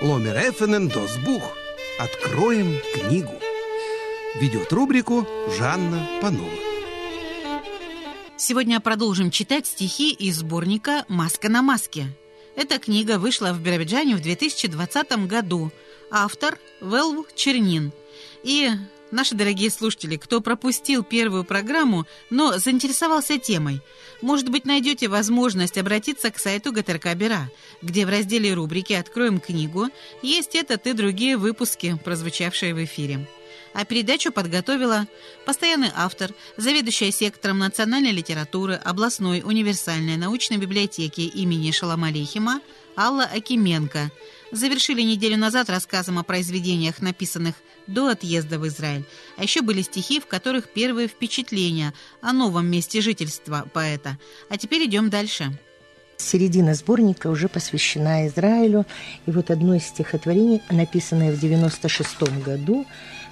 Ломер Досбух. Откроем книгу. Ведет рубрику Жанна Панова. Сегодня продолжим читать стихи из сборника «Маска на маске». Эта книга вышла в Биробиджане в 2020 году. Автор – Велв Чернин. И Наши дорогие слушатели, кто пропустил первую программу, но заинтересовался темой, может быть, найдете возможность обратиться к сайту ГТРК Бера, где в разделе рубрики «Откроем книгу» есть этот и другие выпуски, прозвучавшие в эфире. А передачу подготовила постоянный автор, заведующая сектором национальной литературы областной универсальной научной библиотеки имени Шалама Алла Акименко. Завершили неделю назад рассказом о произведениях, написанных до отъезда в Израиль. А еще были стихи, в которых первые впечатления о новом месте жительства поэта. А теперь идем дальше. Середина сборника уже посвящена Израилю. И вот одно из стихотворений, написанное в 96 году,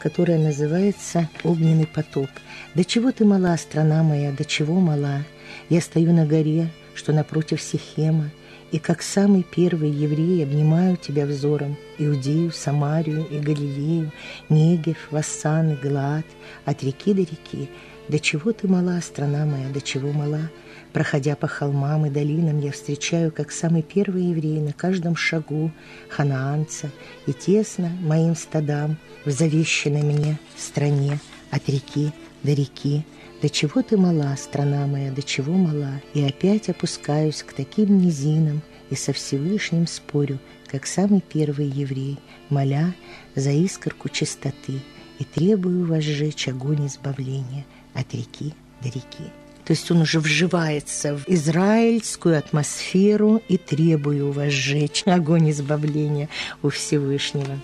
которое называется «Огненный потоп». «До чего ты мала, страна моя, до чего мала? Я стою на горе, что напротив Сихема, и как самый первый еврей обнимаю тебя взором Иудею, Самарию и Галилею, Негев, Вассан и Галаат, от реки до реки. До чего ты мала, страна моя, до чего мала? Проходя по холмам и долинам, я встречаю, как самый первый еврей на каждом шагу ханаанца, и тесно моим стадам в завещанной мне стране от реки до реки, до чего ты мала, страна моя, до чего мала, и опять опускаюсь к таким низинам и со Всевышним спорю, как самый первый еврей, моля за искорку чистоты и требую возжечь огонь избавления от реки до реки. То есть он уже вживается в израильскую атмосферу и требую возжечь огонь избавления у Всевышнего.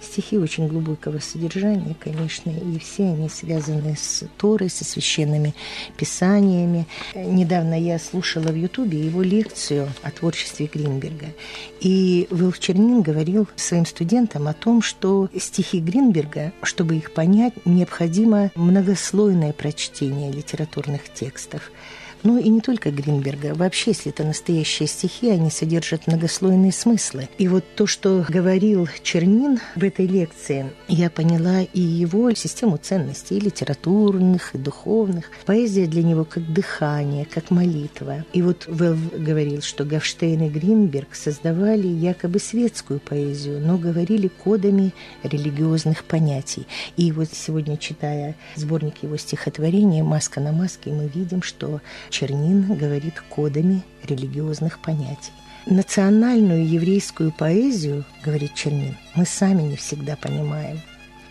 Стихи очень глубокого содержания, конечно, и все они связаны с Торой, со священными писаниями. Недавно я слушала в Ютубе его лекцию о творчестве Гринберга. И Вилф Чернин говорил своим студентам о том, что стихи Гринберга, чтобы их понять, необходимо многослойное прочтение литературных текстов. Ну и не только Гринберга. Вообще, если это настоящие стихи, они содержат многослойные смыслы. И вот то, что говорил Чернин в этой лекции, я поняла и его систему ценностей, и литературных, и духовных. Поэзия для него как дыхание, как молитва. И вот Велл говорил, что Гавштейн и Гринберг создавали якобы светскую поэзию, но говорили кодами религиозных понятий. И вот сегодня, читая сборник его стихотворения «Маска на маске», мы видим, что Чернин говорит кодами религиозных понятий. Национальную еврейскую поэзию, говорит Чернин, мы сами не всегда понимаем.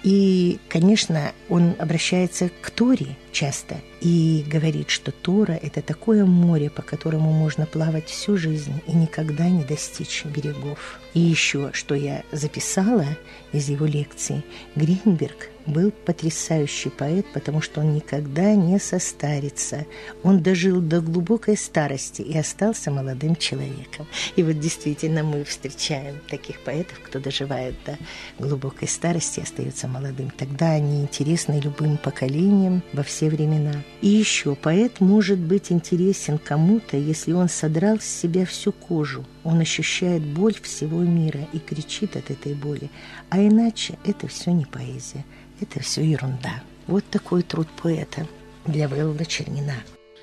И, конечно, он обращается к Торе часто и говорит, что Тора – это такое море, по которому можно плавать всю жизнь и никогда не достичь берегов. И еще, что я записала из его лекции, Гринберг был потрясающий поэт, потому что он никогда не состарится. Он дожил до глубокой старости и остался молодым человеком. И вот действительно мы встречаем таких поэтов, кто доживает до глубокой старости и остается молодым. Тогда они интересны любым поколениям во все времена. И еще поэт может быть интересен кому-то, если он содрал с себя всю кожу. Он ощущает боль всего мира и кричит от этой боли. А иначе это все не поэзия. Это все ерунда. Вот такой труд поэта для Вэлла Чернина.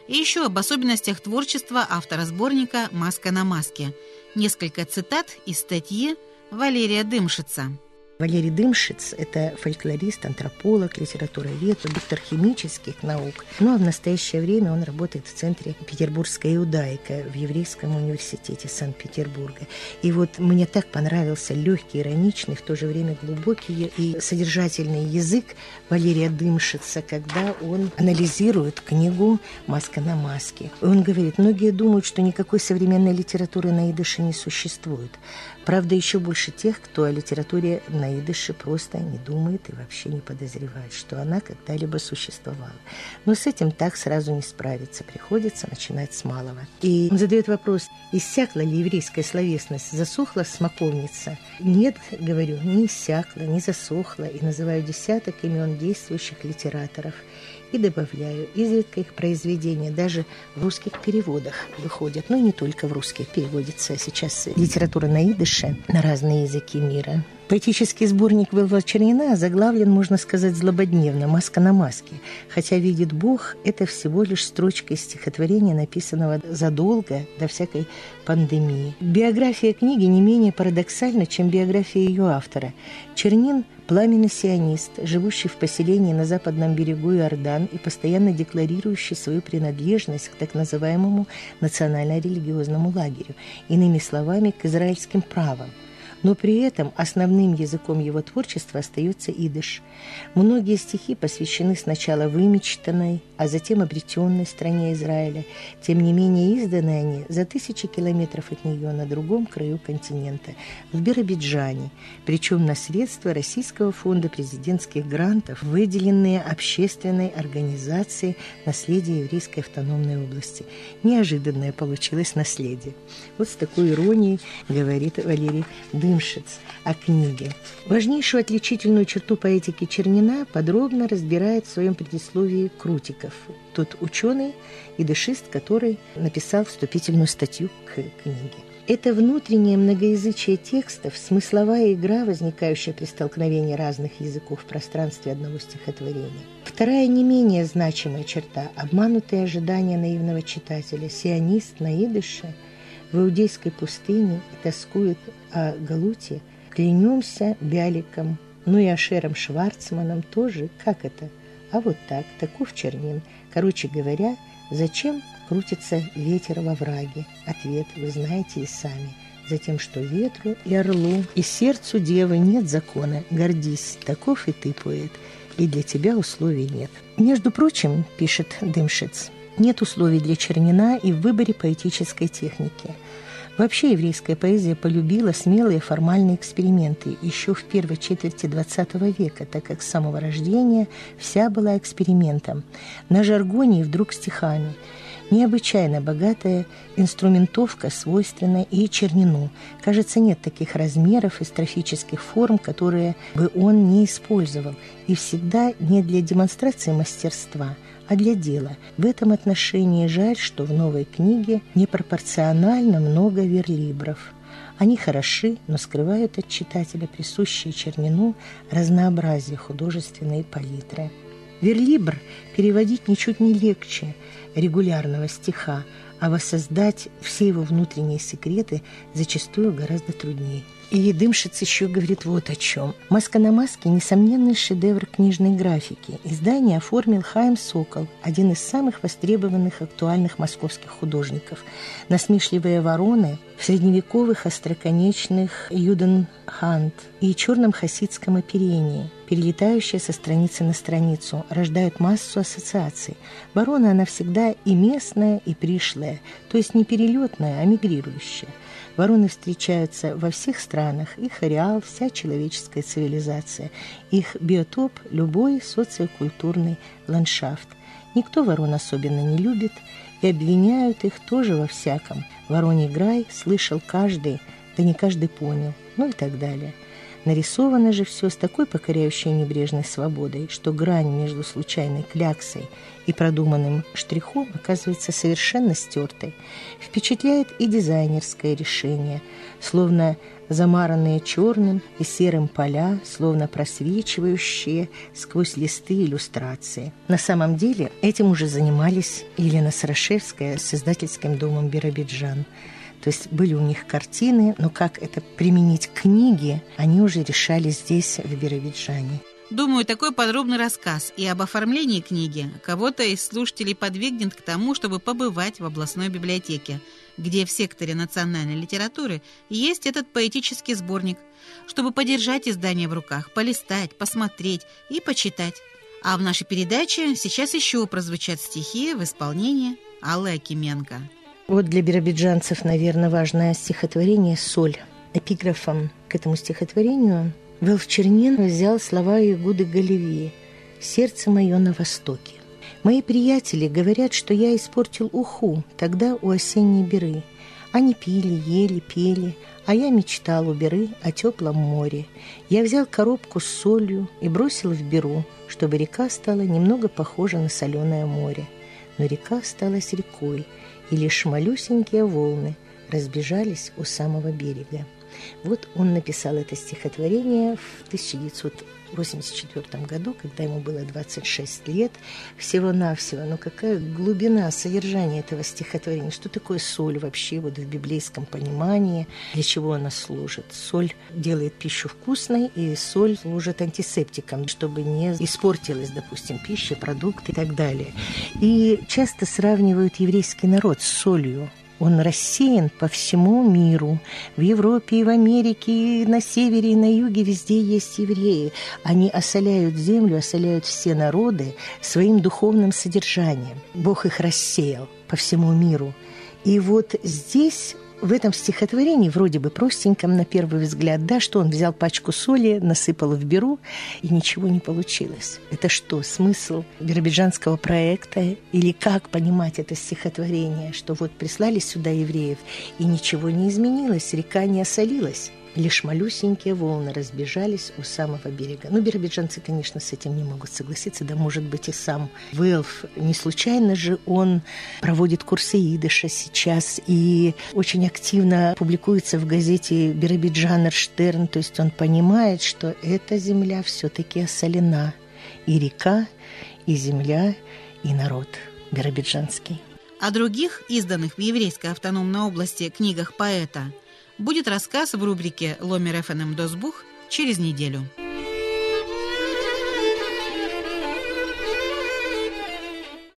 И еще об особенностях творчества автора сборника «Маска на маске». Несколько цитат из статьи Валерия Дымшица – Валерий Дымшиц – это фольклорист, антрополог, литературовед, доктор химических наук. Ну а в настоящее время он работает в Центре Петербургская иудаика в Еврейском университете Санкт-Петербурга. И вот мне так понравился легкий, ироничный, в то же время глубокий и содержательный язык Валерия Дымшица, когда он анализирует книгу «Маска на маске». Он говорит, многие думают, что никакой современной литературы на идыше не существует. Правда, еще больше тех, кто о литературе на идыше просто не думает и вообще не подозревает, что она когда-либо существовала. Но с этим так сразу не справиться. Приходится начинать с малого. И он задает вопрос, иссякла ли еврейская словесность, засохла смоковница? Нет, говорю, не иссякла, не засохла. И называю десяток имен действующих литераторов – и добавляю. Изредка их произведения даже в русских переводах выходят. Ну не только в русских переводится сейчас литература на идыше на разные языки мира. Поэтический сборник Вэлва Чернина заглавлен, можно сказать, злободневно «Маска на маске», хотя «Видит Бог» — это всего лишь строчка из стихотворения, написанного задолго до всякой пандемии. Биография книги не менее парадоксальна, чем биография ее автора. Чернин – пламенный сионист, живущий в поселении на западном берегу Иордан и постоянно декларирующий свою принадлежность к так называемому национально-религиозному лагерю, иными словами, к израильским правам – но при этом основным языком его творчества остается идыш. Многие стихи посвящены сначала вымечтанной, а затем обретенной стране Израиля. Тем не менее, изданы они за тысячи километров от нее на другом краю континента, в Биробиджане, причем на средства Российского фонда президентских грантов, выделенные общественной организацией «Наследие еврейской автономной области». Неожиданное получилось наследие. Вот с такой иронией говорит Валерий Дымшиц о книге. Важнейшую отличительную черту поэтики Чернина подробно разбирает в своем предисловии Крутиков, тот ученый и дышист, который написал вступительную статью к книге. Это внутреннее многоязычие текстов, смысловая игра, возникающая при столкновении разных языков в пространстве одного стихотворения. Вторая не менее значимая черта – обманутые ожидания наивного читателя. Сионист на идыше в иудейской пустыне и тоскует о Галуте, клянемся Бяликом, ну и Ашером Шварцманом тоже. Как это? А вот так, таков Чернин. Короче говоря, зачем крутится ветер во враге? Ответ вы знаете и сами. Затем, что ветру и орлу, и сердцу девы нет закона. Гордись, таков и ты, поэт, и для тебя условий нет. Между прочим, пишет Дымшиц, нет условий для Чернина и в выборе поэтической техники – Вообще еврейская поэзия полюбила смелые формальные эксперименты еще в первой четверти XX века, так как с самого рождения вся была экспериментом. На жаргоне и вдруг стихами. Необычайно богатая инструментовка, свойственная и Чернину. Кажется, нет таких размеров и строфических форм, которые бы он не использовал, и всегда не для демонстрации мастерства – а для дела. В этом отношении жаль, что в новой книге непропорционально много верлибров. Они хороши, но скрывают от читателя присущие Чернину разнообразие художественной палитры. Верлибр переводить ничуть не легче регулярного стиха, а воссоздать все его внутренние секреты зачастую гораздо труднее. И Дымшиц еще говорит вот о чем. «Маска на маске» – несомненный шедевр книжной графики. Издание оформил Хайм Сокол, один из самых востребованных актуальных московских художников. Насмешливые вороны в средневековых остроконечных Юденхант и черном хасидском оперении, перелетающие со страницы на страницу, рождают массу ассоциаций. Ворона она всегда и местная, и пришлая, то есть не перелетная, а мигрирующая – Вороны встречаются во всех странах, их ареал – вся человеческая цивилизация, их биотоп – любой социокультурный ландшафт. Никто ворон особенно не любит, и обвиняют их тоже во всяком. Вороний грай слышал каждый, да не каждый понял, ну и так далее – Нарисовано же все с такой покоряющей небрежной свободой, что грань между случайной кляксой и продуманным штрихом оказывается совершенно стертой. Впечатляет и дизайнерское решение, словно замаранные черным и серым поля, словно просвечивающие сквозь листы иллюстрации. На самом деле этим уже занимались Елена Сарашевская с издательским домом «Биробиджан». То есть были у них картины, но как это применить к книге, они уже решали здесь, в Биробиджане. Думаю, такой подробный рассказ и об оформлении книги кого-то из слушателей подвигнет к тому, чтобы побывать в областной библиотеке, где в секторе национальной литературы есть этот поэтический сборник, чтобы подержать издание в руках, полистать, посмотреть и почитать. А в нашей передаче сейчас еще прозвучат стихи в исполнении Аллы Акименко. Вот для биробиджанцев, наверное, важное стихотворение «Соль». Эпиграфом к этому стихотворению Велф Чернин взял слова Игуды Галевии «Сердце мое на востоке». Мои приятели говорят, что я испортил уху тогда у осенней беры, Они пили, ели, пели, а я мечтал у Беры о теплом море. Я взял коробку с солью и бросил в Беру, чтобы река стала немного похожа на соленое море. Но река осталась рекой, и лишь малюсенькие волны разбежались у самого берега. Вот он написал это стихотворение в 1984 году, когда ему было 26 лет, всего-навсего. Но какая глубина содержания этого стихотворения? Что такое соль вообще вот в библейском понимании? Для чего она служит? Соль делает пищу вкусной, и соль служит антисептиком, чтобы не испортилась, допустим, пища, продукты и так далее. И часто сравнивают еврейский народ с солью. Он рассеян по всему миру. В Европе и в Америке, и на севере, и на юге везде есть евреи. Они осоляют землю, осоляют все народы своим духовным содержанием. Бог их рассеял по всему миру. И вот здесь в этом стихотворении, вроде бы простеньком на первый взгляд, да, что он взял пачку соли, насыпал в беру, и ничего не получилось. Это что, смысл биробиджанского проекта? Или как понимать это стихотворение, что вот прислали сюда евреев, и ничего не изменилось, река не осолилась? Лишь малюсенькие волны разбежались у самого берега. Ну, биробиджанцы, конечно, с этим не могут согласиться, да, может быть, и сам Вэлф. Не случайно же он проводит курсы идыша сейчас и очень активно публикуется в газете «Биробиджанер Штерн», то есть он понимает, что эта земля все-таки осолена. И река, и земля, и народ биробиджанский. О других, изданных в еврейской автономной области книгах поэта – будет рассказ в рубрике «Ломер ФНМ Досбух» через неделю.